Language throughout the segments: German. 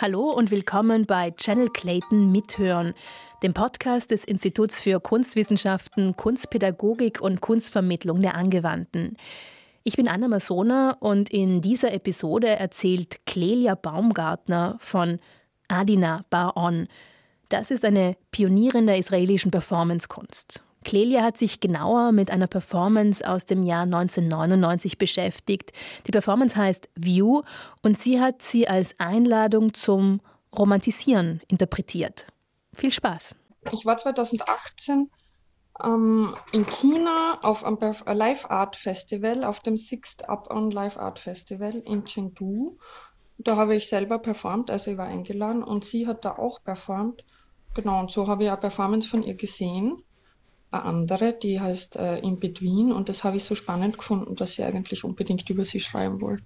Hallo und willkommen bei Channel Clayton Mithören, dem Podcast des Instituts für Kunstwissenschaften, Kunstpädagogik und Kunstvermittlung der Angewandten. Ich bin Anna Masona und in dieser Episode erzählt Clelia Baumgartner von Adina Bar-On. Das ist eine Pionierin der israelischen Performancekunst. Clelia hat sich genauer mit einer Performance aus dem Jahr 1999 beschäftigt. Die Performance heißt View und sie hat sie als Einladung zum Romantisieren interpretiert. Viel Spaß. Ich war 2018 ähm, in China auf einem Live Art Festival, auf dem Sixth Up On Live Art Festival in Chengdu. Da habe ich selber performt, also ich war eingeladen und sie hat da auch performt. Genau, und so habe ich eine Performance von ihr gesehen eine andere, die heißt äh, In Between und das habe ich so spannend gefunden, dass ich eigentlich unbedingt über sie schreiben wollte.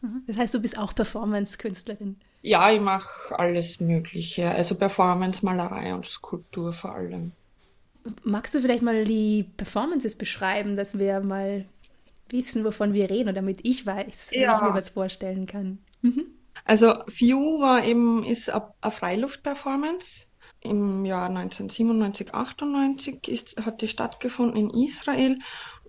Mhm. Das heißt, du bist auch Performance-Künstlerin? Ja, ich mache alles Mögliche, also Performance, Malerei und Skulptur vor allem. Magst du vielleicht mal die Performances beschreiben, dass wir mal wissen, wovon wir reden, oder damit ich weiß, ja. ich mir was vorstellen kann? Mhm. Also View war eben ist eine Freiluft-Performance im Jahr 1997, 98 ist, hat die stattgefunden in Israel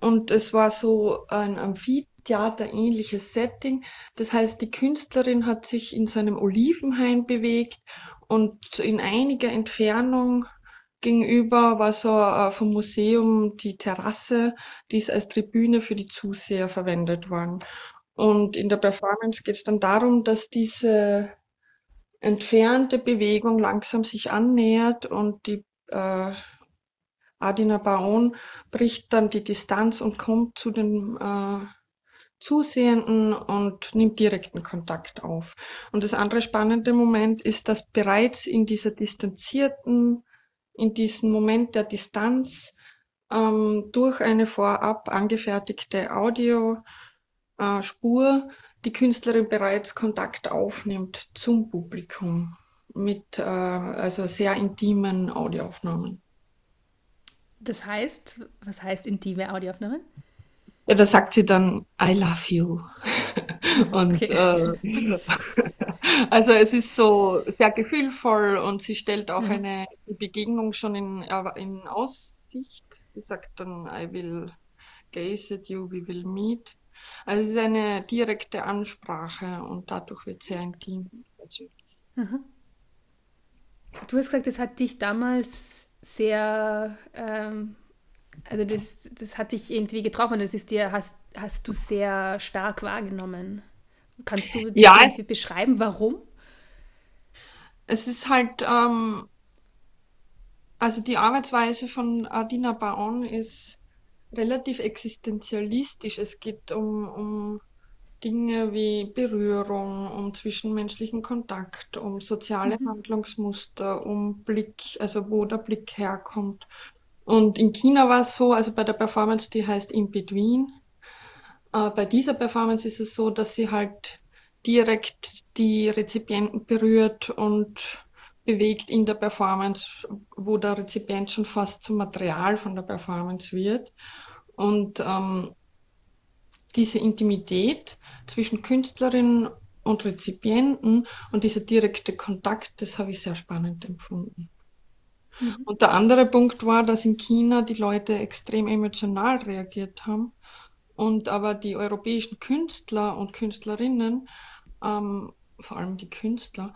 und es war so ein Amphitheater-ähnliches Setting. Das heißt, die Künstlerin hat sich in so einem Olivenhain bewegt und in einiger Entfernung gegenüber war so äh, vom Museum die Terrasse, die ist als Tribüne für die Zuseher verwendet worden. Und in der Performance geht es dann darum, dass diese entfernte Bewegung langsam sich annähert und die äh, Adina Baon bricht dann die Distanz und kommt zu den äh, Zusehenden und nimmt direkten Kontakt auf. Und das andere spannende Moment ist, dass bereits in dieser distanzierten, in diesem Moment der Distanz ähm, durch eine vorab angefertigte Audiospur äh, die Künstlerin bereits Kontakt aufnimmt zum Publikum mit äh, also sehr intimen Audioaufnahmen. Das heißt, was heißt intime Audioaufnahmen? Ja, da sagt sie dann I love you. und äh, also es ist so sehr gefühlvoll und sie stellt auch mhm. eine Begegnung schon in, in Aussicht. Sie sagt dann I will gaze at you, we will meet. Also es ist eine direkte Ansprache und dadurch wird es sehr intim. Mhm. Du hast gesagt, das hat dich damals sehr, ähm, also das, das hat dich irgendwie getroffen, das ist dir, hast, hast du sehr stark wahrgenommen. Kannst du das ja, irgendwie beschreiben, warum? Es ist halt, ähm, also die Arbeitsweise von Adina Baon ist relativ existenzialistisch. Es geht um, um Dinge wie Berührung, um zwischenmenschlichen Kontakt, um soziale mhm. Handlungsmuster, um Blick, also wo der Blick herkommt. Und in China war es so, also bei der Performance, die heißt In Between, äh, bei dieser Performance ist es so, dass sie halt direkt die Rezipienten berührt und bewegt in der Performance, wo der Rezipient schon fast zum Material von der Performance wird. Und ähm, diese Intimität zwischen Künstlerin und Rezipienten und dieser direkte Kontakt, das habe ich sehr spannend empfunden. Mhm. Und der andere Punkt war, dass in China die Leute extrem emotional reagiert haben und aber die europäischen Künstler und Künstlerinnen, ähm, vor allem die Künstler,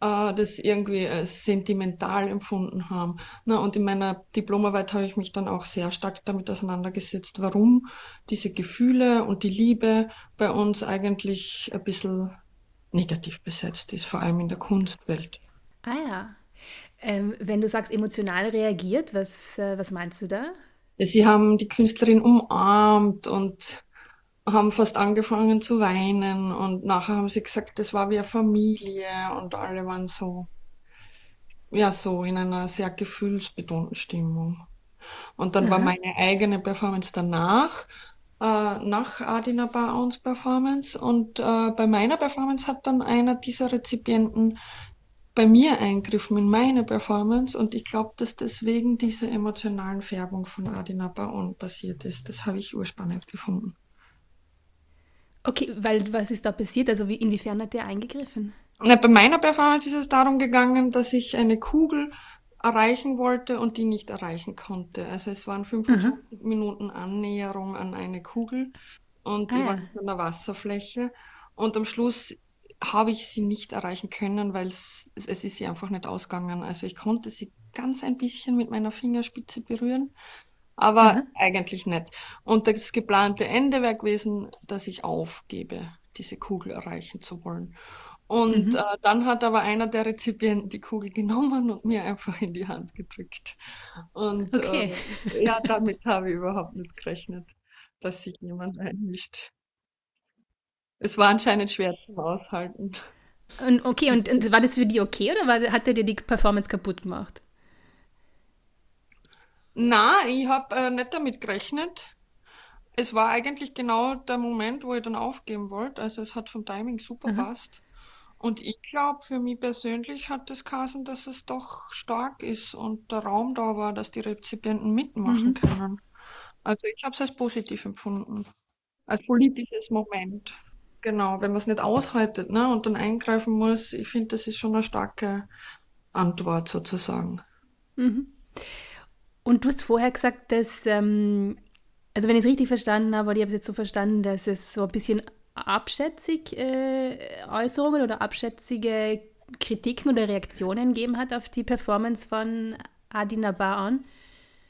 äh, das irgendwie als sentimental empfunden haben. Na, und in meiner Diplomarbeit habe ich mich dann auch sehr stark damit auseinandergesetzt, warum diese Gefühle und die Liebe bei uns eigentlich ein bisschen negativ besetzt ist, vor allem in der Kunstwelt. Ah ja. Ähm, wenn du sagst, emotional reagiert, was, äh, was meinst du da? Sie haben die Künstlerin umarmt und haben fast angefangen zu weinen und nachher haben sie gesagt, das war wie eine Familie und alle waren so, ja, so in einer sehr gefühlsbetonten Stimmung. Und dann Aha. war meine eigene Performance danach, äh, nach Adina Baons Performance und äh, bei meiner Performance hat dann einer dieser Rezipienten bei mir eingriffen in meine Performance und ich glaube, dass deswegen diese emotionalen Färbung von Adina Baon passiert ist. Das habe ich urspannend gefunden. Okay, weil was ist da passiert? Also wie, inwiefern hat der eingegriffen? Na, bei meiner Performance ist es darum gegangen, dass ich eine Kugel erreichen wollte und die nicht erreichen konnte. Also es waren 55 mhm. Minuten Annäherung an eine Kugel und ah, die war ja. an der Wasserfläche. Und am Schluss habe ich sie nicht erreichen können, weil es, es ist sie einfach nicht ausgegangen. Also ich konnte sie ganz ein bisschen mit meiner Fingerspitze berühren, aber mhm. eigentlich nicht. Und das geplante Ende wäre gewesen, dass ich aufgebe, diese Kugel erreichen zu wollen. Und mhm. äh, dann hat aber einer der Rezipienten die Kugel genommen und mir einfach in die Hand gedrückt. Und okay. äh, ja, damit habe ich überhaupt nicht gerechnet, dass sich jemand einmischt. Es war anscheinend schwer zum Aushalten. Und okay, und, und war das für die okay oder war, hat er dir die Performance kaputt gemacht? Na, ich habe äh, nicht damit gerechnet. Es war eigentlich genau der Moment, wo ich dann aufgeben wollte. Also es hat vom Timing super Aha. passt. Und ich glaube, für mich persönlich hat das geheißen, dass es doch stark ist und der Raum da war, dass die Rezipienten mitmachen mhm. können. Also ich habe es als positiv empfunden. Als politisches Moment. Genau, wenn man es nicht aushaltet ne, und dann eingreifen muss, ich finde, das ist schon eine starke Antwort sozusagen. Mhm. Und du hast vorher gesagt, dass, ähm, also wenn ich es richtig verstanden habe, oder ich habe es jetzt so verstanden, dass es so ein bisschen abschätzig äh, Äußerungen oder abschätzige Kritiken oder Reaktionen gegeben hat auf die Performance von Adina Baon?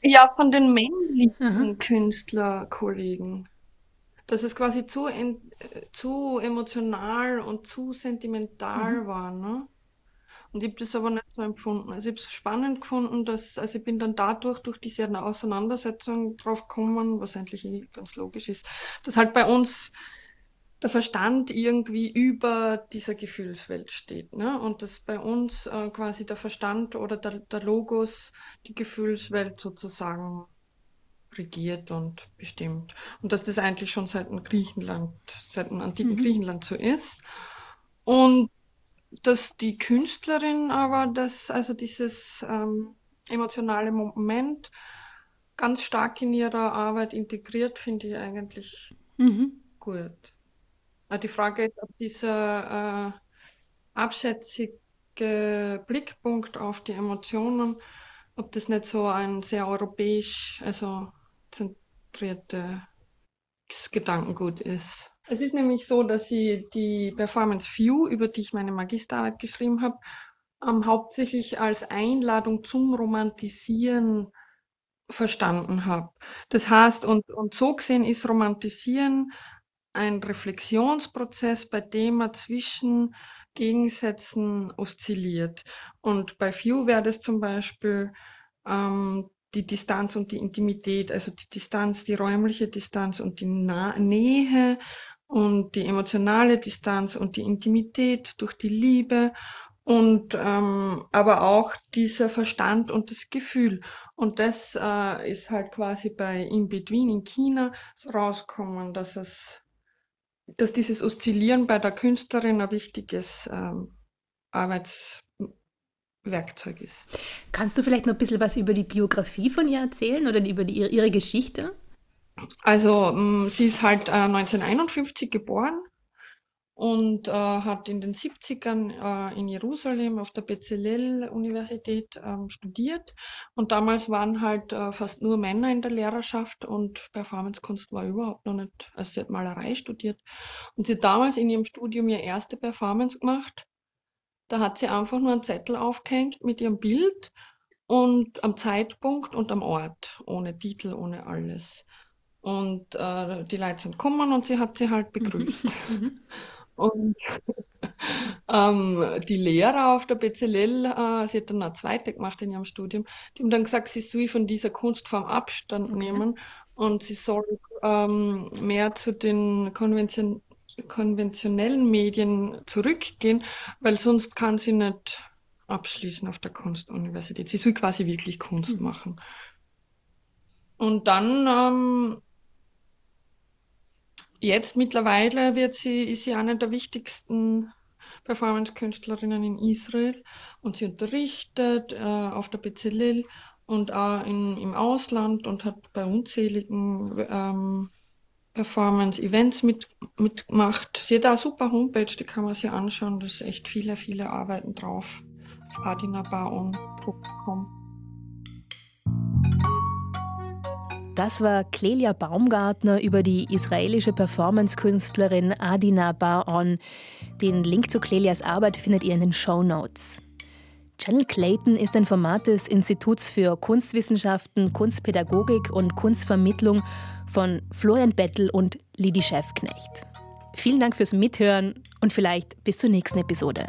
Ja, von den männlichen Aha. Künstlerkollegen dass es quasi zu, äh, zu emotional und zu sentimental mhm. war, ne? Und ich habe das aber nicht so empfunden. Also ich habe es spannend gefunden, dass, also ich bin dann dadurch, durch diese Auseinandersetzung drauf gekommen, was eigentlich eh ganz logisch ist, dass halt bei uns der Verstand irgendwie über dieser Gefühlswelt steht. Ne? Und dass bei uns äh, quasi der Verstand oder der, der Logos die Gefühlswelt sozusagen regiert und bestimmt. Und dass das eigentlich schon seit dem Griechenland, seit dem antiken mhm. Griechenland so ist. Und dass die Künstlerin aber das, also dieses ähm, emotionale Moment ganz stark in ihrer Arbeit integriert, finde ich eigentlich mhm. gut. Die Frage ist, ob dieser äh, abschätzige Blickpunkt auf die Emotionen, ob das nicht so ein sehr europäisch, also zentriertes Gedankengut ist. Es ist nämlich so, dass ich die Performance View, über die ich meine Magisterarbeit geschrieben habe, ähm, hauptsächlich als Einladung zum Romantisieren verstanden habe. Das heißt, und, und so gesehen ist Romantisieren ein Reflexionsprozess, bei dem man zwischen Gegensätzen oszilliert. Und bei View wäre das zum Beispiel ähm, die Distanz und die Intimität, also die Distanz, die räumliche Distanz und die Nähe und die emotionale Distanz und die Intimität durch die Liebe und ähm, aber auch dieser Verstand und das Gefühl. Und das äh, ist halt quasi bei In Between in China so rauskommen, dass es, dass dieses Oszillieren bei der Künstlerin ein wichtiges ähm, Arbeits Werkzeug ist. Kannst du vielleicht noch ein bisschen was über die Biografie von ihr erzählen oder über die, ihre Geschichte? Also, mm, sie ist halt 1951 äh, geboren und äh, hat in den 70ern äh, in Jerusalem auf der Bezalel-Universität äh, studiert. Und damals waren halt äh, fast nur Männer in der Lehrerschaft und Performancekunst war überhaupt noch nicht, also sie hat Malerei studiert. Und sie hat damals in ihrem Studium ihre erste Performance gemacht da hat sie einfach nur einen Zettel aufgehängt mit ihrem Bild und am Zeitpunkt und am Ort, ohne Titel, ohne alles. Und äh, die Leute sind gekommen und sie hat sie halt begrüßt. Mhm. Mhm. und ähm, die Lehrer auf der BCLL, äh, sie hat dann eine zweite gemacht in ihrem Studium, die haben dann gesagt, sie soll von dieser Kunstform Abstand okay. nehmen und sie soll ähm, mehr zu den Konventionen konventionellen Medien zurückgehen, weil sonst kann sie nicht abschließen auf der Kunstuniversität. Sie soll quasi wirklich Kunst mhm. machen. Und dann ähm, jetzt mittlerweile wird sie, ist sie eine der wichtigsten Performance-Künstlerinnen in Israel und sie unterrichtet äh, auf der Bezalel und auch in, im Ausland und hat bei unzähligen ähm, Performance-Events mit, mitgemacht. Sie hat auch eine super Homepage, die kann man sich anschauen. Da ist echt viele, viele Arbeiten drauf. adinabaon.com Das war Clelia Baumgartner über die israelische Performance-Künstlerin Adina Bar-On. Den Link zu Clelias Arbeit findet ihr in den Show Notes. Channel Clayton ist ein Format des Instituts für Kunstwissenschaften, Kunstpädagogik und Kunstvermittlung von Florian Bettel und Lidi Schäfknecht. Vielen Dank fürs Mithören und vielleicht bis zur nächsten Episode.